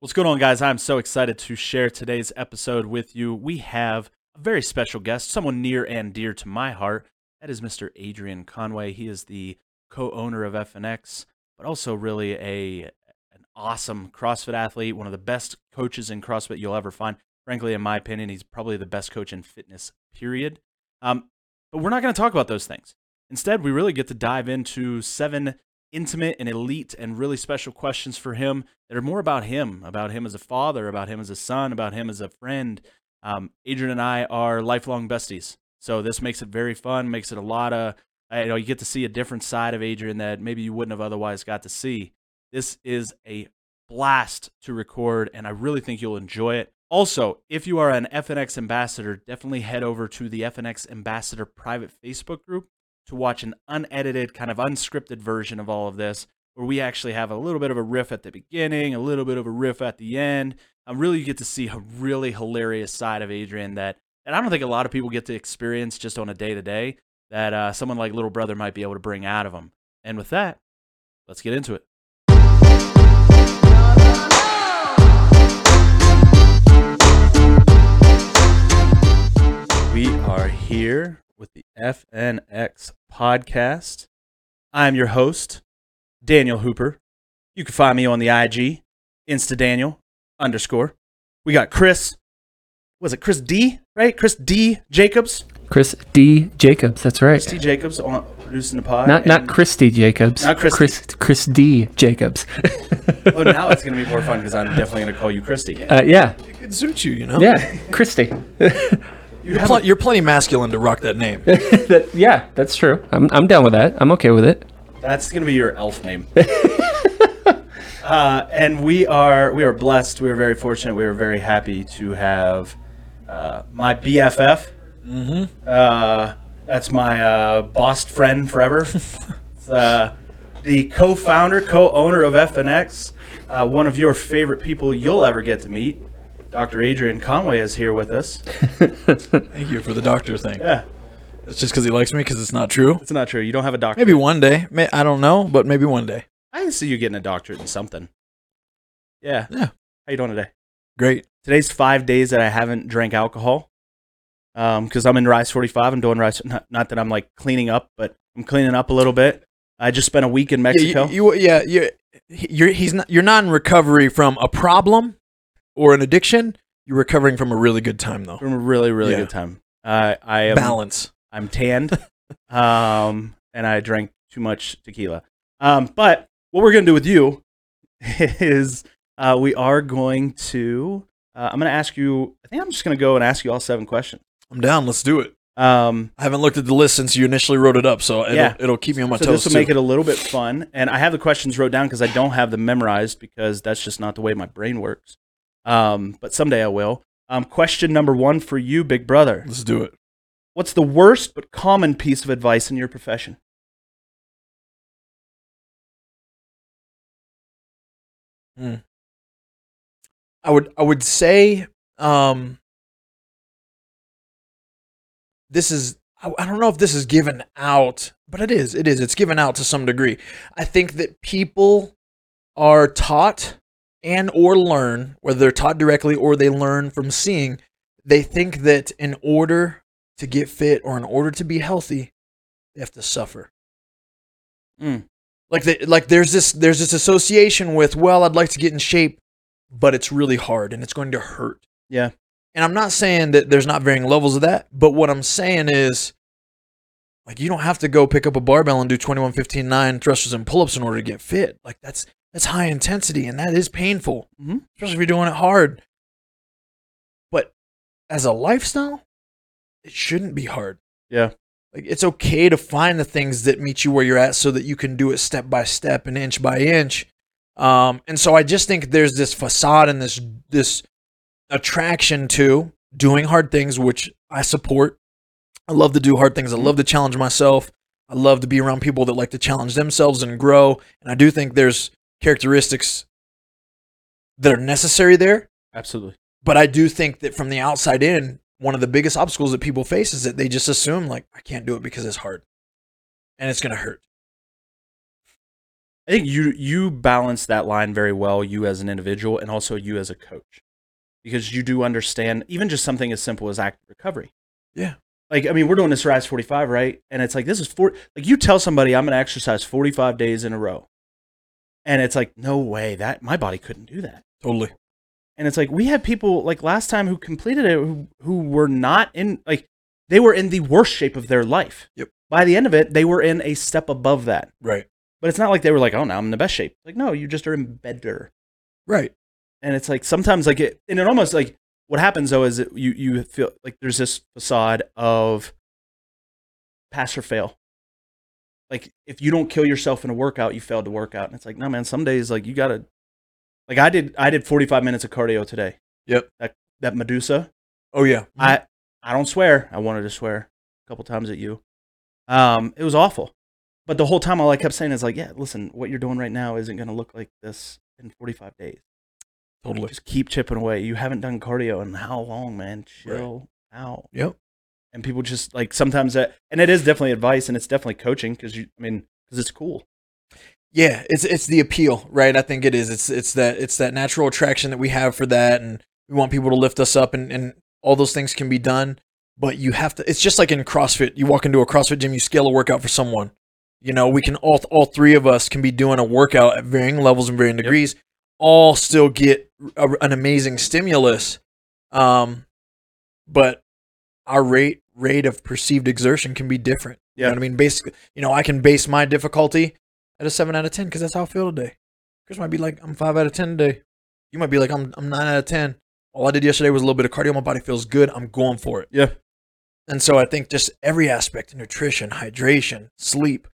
What's going on, guys? I'm so excited to share today's episode with you. We have a very special guest, someone near and dear to my heart. That is Mr. Adrian Conway. He is the co-owner of FNX, but also really a an awesome CrossFit athlete, one of the best coaches in CrossFit you'll ever find. Frankly, in my opinion, he's probably the best coach in fitness. Period. Um, but we're not going to talk about those things. Instead, we really get to dive into seven intimate and elite and really special questions for him that are more about him, about him as a father, about him as a son, about him as a friend. Um, Adrian and I are lifelong besties, so this makes it very fun. Makes it a lot of you know you get to see a different side of Adrian that maybe you wouldn't have otherwise got to see. This is a blast to record, and I really think you'll enjoy it. Also, if you are an FNX ambassador, definitely head over to the FNX Ambassador private Facebook group to watch an unedited, kind of unscripted version of all of this, where we actually have a little bit of a riff at the beginning, a little bit of a riff at the end. Um, really, you get to see a really hilarious side of Adrian that, and I don't think a lot of people get to experience just on a day to day. That uh, someone like Little Brother might be able to bring out of him. And with that, let's get into it. We are here with the FNX podcast. I'm your host, Daniel Hooper. You can find me on the IG, InstaDaniel underscore. We got Chris. Was it Chris D? Right? Chris D Jacobs. Chris D. Jacobs. That's right. Chris D Jacobs on producing the pod. Not not and- Christy Jacobs. Not Christy. Chris Chris D. Jacobs. Oh, now it's gonna be more fun because I'm definitely gonna call you Christy. uh, yeah, It suits you, you know. yeah, Christy. You You're, pl- a- you're plenty masculine to rock that name. that, yeah, that's true. I'm I'm down with that. I'm okay with it. That's gonna be your elf name. uh, and we are we are blessed. We are very fortunate. We are very happy to have uh, my BFF. Mm-hmm. Uh, that's my uh, boss friend forever. It's, uh, the co-founder, co-owner of FNX. Uh, one of your favorite people you'll ever get to meet. Dr. Adrian Conway is here with us. Thank you for the doctor thing. Yeah, It's just because he likes me because it's not true. it's not true. You don't have a doctor. Maybe one day. May- I don't know, but maybe one day. I can see you getting a doctorate in something. Yeah. Yeah. How you doing today? Great. Today's five days that I haven't drank alcohol. Um, because I'm in Rise 45. I'm doing Rise. Not, not that I'm like cleaning up, but I'm cleaning up a little bit. I just spent a week in Mexico. Yeah, you, you, yeah, you, you're he's not. You're not in recovery from a problem or an addiction. You're recovering from a really good time though. from a really, really Yeah. good time. Uh, I am Balance. I'm tanned, um, and I drank too much tequila. Um, but what we're gonna do with you is uh, we are going to. Uh, I'm gonna ask you. I think I'm just gonna go and ask you all seven questions. I'm down. Let's do it. Um, I haven't looked at the list since you initially wrote it up, so it'll, Yeah. it'll keep me on my so toes. this will too. make it a little bit fun. And I have the questions wrote down because I don't have them memorized because that's just not the way my brain works. Um, but someday I will. Um, question number one for you, big brother. Let's do it. What's the worst but common piece of advice in your profession? I would I would say um this is I, I don't know if this is given out, but it is. It is. It's given out to some degree. I think that people are taught and or learn whether they're taught directly or they learn from seeing they think that in order to get fit or in order to be healthy they have to suffer Mm. like they, like there's this there's this association with well I'd like to get in shape but it's really hard and it's going to hurt. Yeah. And I'm not saying that there's not varying levels of that, but what I'm saying is like you don't have to go pick up a barbell and do 21 15 9 thrusters and pull-ups in order to get fit. Like that's that's high intensity and that is painful, Mhm. especially if you're doing it hard. But as a lifestyle, it shouldn't be hard. Yeah. Like it's okay to find the things that meet you where you're at so that you can do it step by step and inch by inch. Um, and so I just think there's this facade and this this attraction to doing hard things, which I support. I love to do hard things. I love to challenge myself. I love to be around people that like to challenge themselves and grow. And I do think there's characteristics that are necessary there. Absolutely. But I do think that from the outside in, one of the biggest obstacles that people face is that they just assume like I can't do it because it's hard and it's going to hurt. I think you you balance that line very well, you as an individual, and also you as a coach, because you do understand even just something as simple as active recovery. Yeah. Like I mean, we're doing this Rise 45, right? And it's like this is four. Like you tell somebody I'm going to exercise 45 days in a row, and it's like no way that my body couldn't do that. Totally. And it's like we had people like last time who completed it who, who were not in like they were in the worst shape of their life. Yep. By the end of it, they were in a step above that. Right. But it's not like they were like, oh, now I'm in the best shape. Like, no, you just are in better. Right. And it's like sometimes like it, and it almost like what happens though is that you you feel like there's this facade of pass or fail. Like if you don't kill yourself in a workout, you failed to work out. And it's like, no, man. Some days like you gotta. Like I did, I did 45 minutes of cardio today. Yep. That that Medusa. Oh yeah. I I don't swear. I wanted to swear a couple times at you. Um, it was awful. But the whole time, all I kept saying is like, yeah, listen, what you're doing right now isn't going to look like this in 45 days. totally. Just keep chipping away. You haven't done cardio in how long, man? Chill out. Yep. And people just like sometimes that, and it is definitely advice and it's definitely coaching because you, I mean, because it's cool. Yeah, it's it's the appeal, right? I think it is. It's it's that it's that natural attraction that we have for that, and we want people to lift us up, and and all those things can be done. But you have to. It's just like in CrossFit. You walk into a CrossFit gym, you scale a workout for someone. You know, we can all all three of us can be doing a workout at varying levels and varying degrees, all still get a, an amazing stimulus. Um, but our rate rate of perceived exertion can be different. You know Yeah. what I mean? Basically, you know, I can base my difficulty at a seven out of ten because that's how I feel today. Chris might be like, I'm five out of ten today. You might be like, I'm I'm nine out of ten. All I did yesterday was a little bit of cardio. My body feels good. I'm going for it. Yeah. And so I think just every aspect, nutrition, hydration, sleep,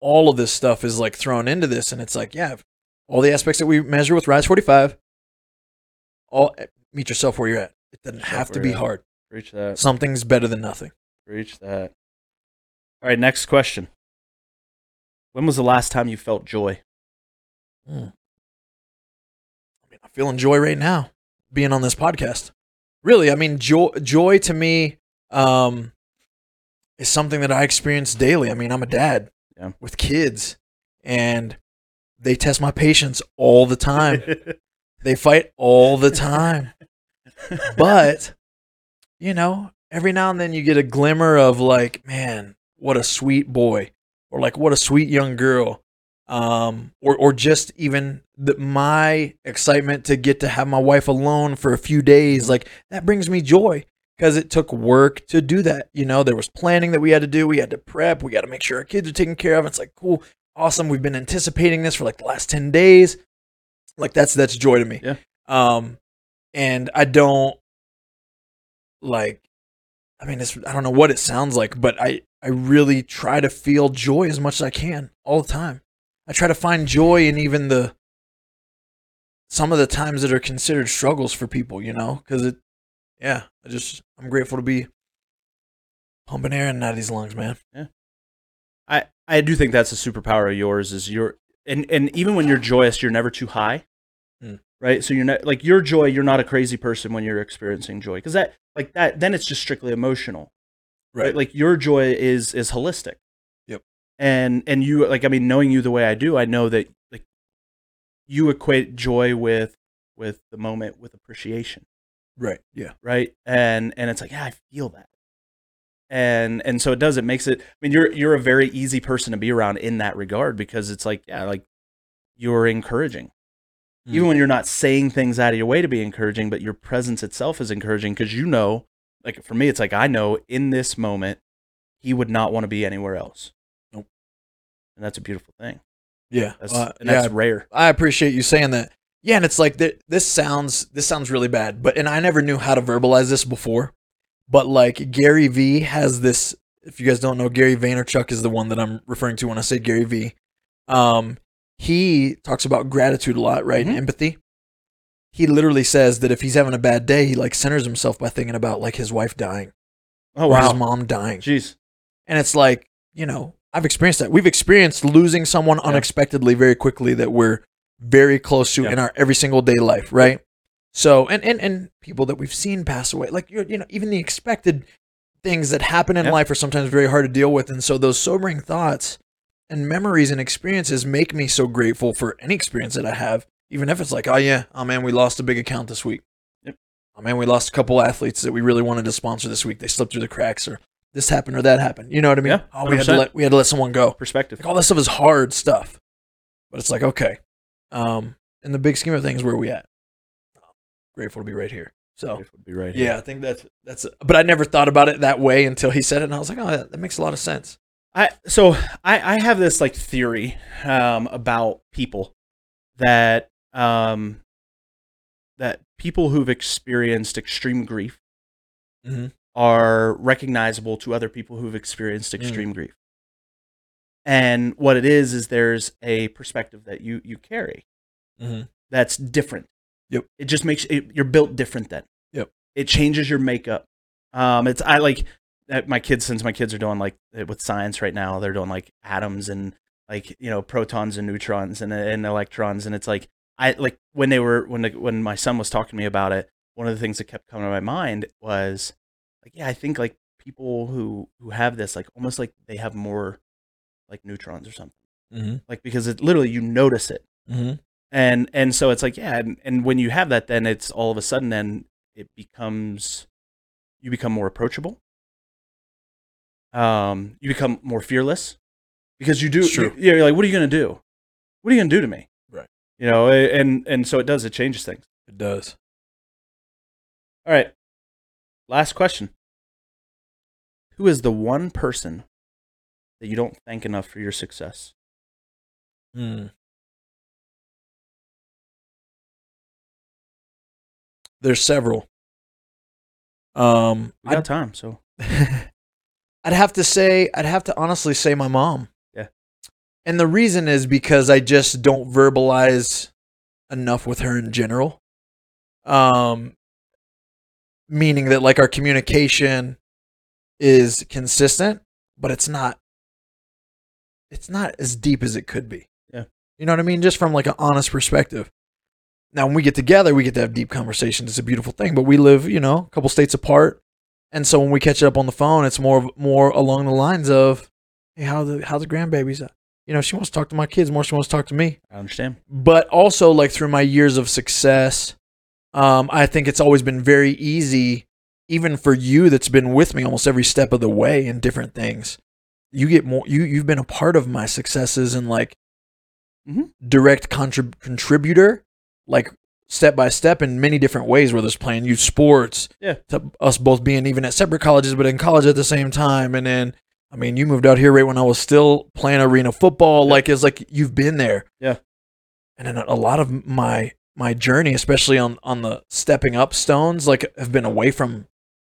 all of this stuff is like thrown into this, and it's like, yeah, all the aspects that we measure with Rise 45, all eh, meet yourself where you're at. It doesn't have to be hard. Preach that. Something's better than nothing. Preach that. All right, next question. When was the last time you felt joy? Mm. I mean, I'm feeling joy right now being on this podcast. Really, I mean, joy, joy to me um, is something that I experience daily. I mean, I'm a dad Yeah. with kids, and they test my patience all the time. they fight all the time. but you know, every now and then you get a glimmer of like, man, what a sweet boy, or like what a sweet young girl, um, or or just even the, my excitement to get to have my wife alone for a few days, like that brings me joy because it took work to do that. You know, there was planning that we had to do. We had to prep. We got to make sure our kids are taken care of. It's like cool, awesome. We've been anticipating this for like the last ten days. Like that's that's joy to me. Yeah. Um, and I don't like. I mean, it's I don't know what it sounds like, but I I really try to feel joy as much as I can all the time. I try to find joy in even the some of the times that are considered struggles for people, you know, because it, yeah, I just I'm grateful to be pumping air in out of these lungs, man. Yeah, I, I do think that's a superpower of yours is your and, and even when you're joyous, you're never too high. Hmm. Right? So you're not like your joy, you're not a crazy person when you're experiencing joy. Because that like that then it's just strictly emotional. Right. Like your joy is is holistic. Yep. And and you like I mean, knowing you the way I do, I know that like you equate joy with with the moment with appreciation. right. Yeah. right and and it's like yeah i feel that and and so it does it makes it i mean you're you're a very easy person to be around in that regard because it's like yeah like you're encouraging Mm. even when you're not saying things out of your way to be encouraging but your presence itself is encouraging because you know like for me it's like i know in this moment he would not want to be anywhere else Nope. and that's a beautiful thing Yeah. that's Uh, and that's yeah. rare I appreciate you saying that. Yeah, and it's like th- this sounds this sounds really bad, but and I never knew how to verbalize this before. But like Gary V has this. If you guys don't know, Gary Vaynerchuk is the one that I'm referring to when I say Gary V. Um, he talks about gratitude a lot, right? And Mhm. empathy. He literally says that if he's having a bad day, he like centers himself by thinking about like his wife dying oh or wow his mom dying. jeez And it's like, you know, I've experienced that. We've experienced losing someone Yeah. unexpectedly very quickly that we're very close to Yeah. in our every single day life, right? So, and, and and people that we've seen pass away, like you you know, even the expected things that happen in Yeah. life are sometimes very hard to deal with, and so those sobering thoughts and memories and experiences make me so grateful for any experience that I have, even if it's like, oh yeah, oh man, we lost a big account this week. Yep. Oh man, we lost a couple athletes that we really wanted to sponsor this week. They slipped through the cracks, or this happened or that happened. You know what I mean? Yeah, oh, we had to 100%. let we had to let someone go. Perspective. Like all this stuff is hard stuff, but it's like okay, um, in the big scheme of things, where are we at? Grateful to be right here. So Life would be right here. yeah, I think that's that's. But I never thought about it that way until he said it, and I was like, oh, that, that makes a lot of sense. I so I I have this like theory um about people that um that people who've experienced extreme grief Mhm. are recognizable to other people who've experienced Mm. extreme grief. And what it is is there's a perspective that you you carry Mm-hmm. that's different. Yep. It just makes it, you're built different then. Yep. It changes your makeup. Um, it's I like my kids since my kids are doing like uh, with science right now, they're doing like atoms and like you know protons and neutrons and and electrons, and it's like I like when they were when the, when my son was talking to me about it. One of the things that kept coming to my mind was like, yeah, I think like people who who have this like almost like they have more like neutrons or something, Mm-hmm. like because it literally you notice it Mm-hmm. and and so it's like yeah and, and when you have that then it's all of a sudden then it becomes you become more approachable um you become more fearless because you do It's true. you, you're like what are you going to do what are you going to do to me Right. you know and and so it does it changes things It does. all right last question who is the one person that you don't thank enough for your success Hmm. There's several. Um, we got time so I'd, have to say, I'd have to honestly say my mom. Yeah. And the reason is because I just don't verbalize enough with her in general. Um, meaning that like our communication is consistent, but it's not. It's not as deep as it could be. Yeah. You know what I mean? Just from like an honest perspective. Now, when we get together, we get to have deep conversations. It's a beautiful thing, but we live, you know, a couple states apart. And so when we catch up on the phone, it's more more along the lines of, "Hey, how the how the grandbabies?" at?" You know, she wants to talk to my kids more. She wants to talk to me. i understand But also, like through my years of success, um, I think it's always been very easy, even for you that's been with me almost every step of the way in different things. You get more. You you've been a part of my successes and like Mhm. direct contrib- contributor, like step by step in many different ways. Whether it's playing youth sports, Yeah. to us both being even at separate colleges, but in college at the same time, and then I mean, you moved out here right when I was still playing arena football. Yeah. Like it's like you've been there. Yeah. And then a lot of my my journey, especially on on the stepping up stones, like have been away from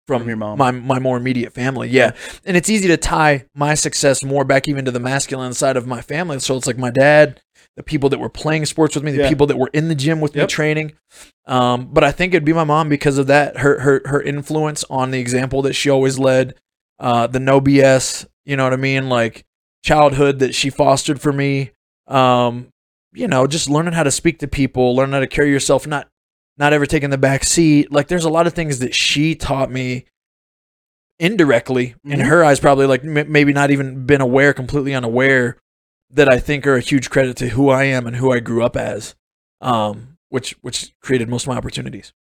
from, From your mom. my my more immediate family. Yeah. And it's easy to tie my success more back even to the masculine side of my family. So it's like my dad, the people that were playing sports with me, the Yeah. people that were in the gym with me training. Um, but I think it'd be my mom because of that, her her her influence on the example that she always led, uh, the no BS, you know what I mean, like childhood that she fostered for me. Um, you know, just learning how to speak to people, learning how to carry yourself, not not ever taking the back seat. Like there's a lot of things that she taught me indirectly in Mhm. her eyes, probably like m- maybe not even been aware, completely unaware that I think are a huge credit to who I am and who I grew up as. Um, which which created most of my opportunities.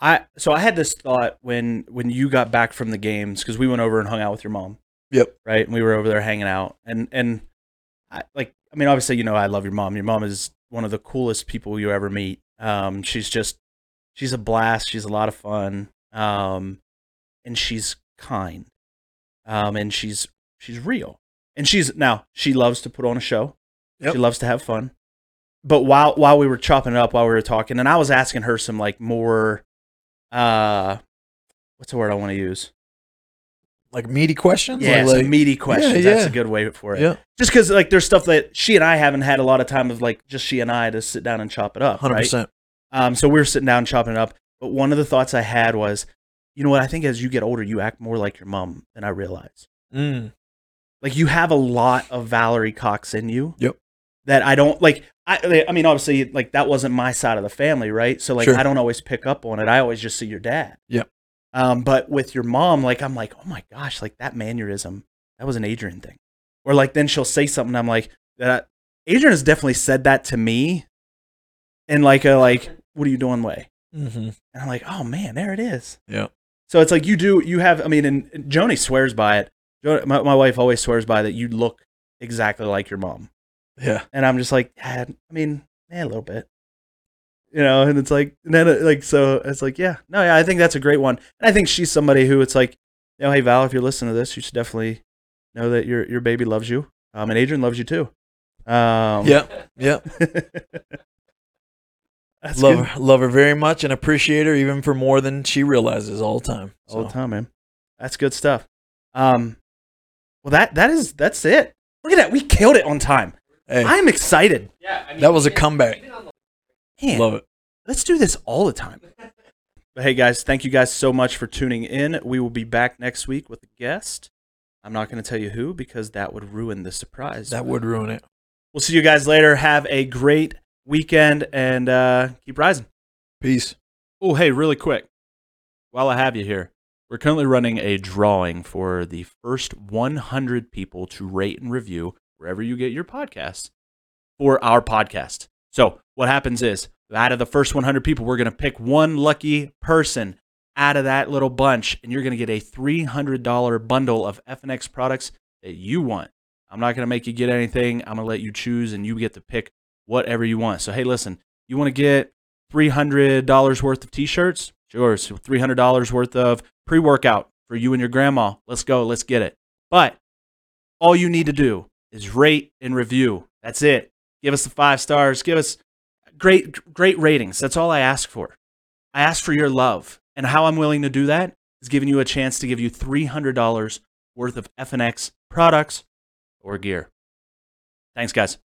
I so I had this thought when when you got back from the games because we went over and hung out with your mom. Yep. Right, and we were over there hanging out, and and I like I mean obviously you know I love your mom. Your mom is one of the coolest people you ever meet. Um, she's just she's a blast. She's a lot of fun. Um, and she's kind. Um, and she's she's real. And she's now she loves to put on a show. Yep. She loves to have fun. But while while we were chopping it up, while we were talking, and I was asking her some like more uh what's the word I want to use? Like meaty questions. Yeah, like, some meaty questions. yeah. That's a good way for it. Yeah, Just because like there's stuff that she and I haven't had a lot of time of like just she and I to sit down and chop it up. hundred right? percent. Um, so we were sitting down chopping it up. But one of the thoughts I had was, you know what? I think as you get older, you act more like your mom than I realize. Mm. Like you have a lot of Valerie Cox in you. Yep. That I don't like. I I mean, obviously, like that wasn't my side of the family, right? So like, Sure. I don't always pick up on it. I always just see your dad. Yep. Um, but with your mom, like I'm like, oh my gosh, like that mannerism, that was an Adrian thing. or like then she'll say something. I'm like, that Adrian has definitely said that to me, in like a like, what are you doing way? Mm-hmm. And I'm like, oh man, there it is. Yeah. So it's like you do, you have, I mean, and, and Joni swears by it. My, my wife always swears by that you look exactly like your mom. Yeah. And I'm just like, Dad, I mean, a little bit. You know, and it's like, and then it, like, so it's like, yeah, no, yeah, I think that's a great one. And I think she's somebody who it's like, you know, hey, Val, if you're listening to this, you should definitely know that your, your baby loves you. Um, and Adrian loves you too. Um, Yeah. Yeah. love good. her, love her very much and appreciate her even for more than she realizes all the time. all the time, man. That's good stuff. Um, well, that that is that's it. Look at that, we killed it on time. Hey, I am excited. Yeah, I mean, That was a comeback. the- Man, love it. let's do this all the time. But hey, guys, thank you guys so much for tuning in. We will be back next week with a guest. I'm not going to tell you who because that would ruin the surprise. That would ruin it. we'll see you guys later. Have a great weekend and uh, keep rising. Peace. Oh, hey, really quick. While I have you here, we're currently running a drawing for the first 100 people to rate and review wherever you get your podcasts for our podcast. So, what happens is, out of the first 100 people, we're going to pick one lucky person out of that little bunch, and you're going to get a $300 bundle of FNX products that you want. I'm not going to make you get anything. I'm going to let you choose, and you get to pick whatever you want. So, hey, listen, you want to get $300 worth of t-shirts sure so $300 worth of pre-workout for you and your grandma. Let's go. Let's get it. But all you need to do is rate and review. That's it. Give us the five stars. Give us great great ratings. That's all i ask for. I ask for your love. And how i'm willing to do that is giving you a chance to give you $300 worth of fnx products or gear. Thanks guys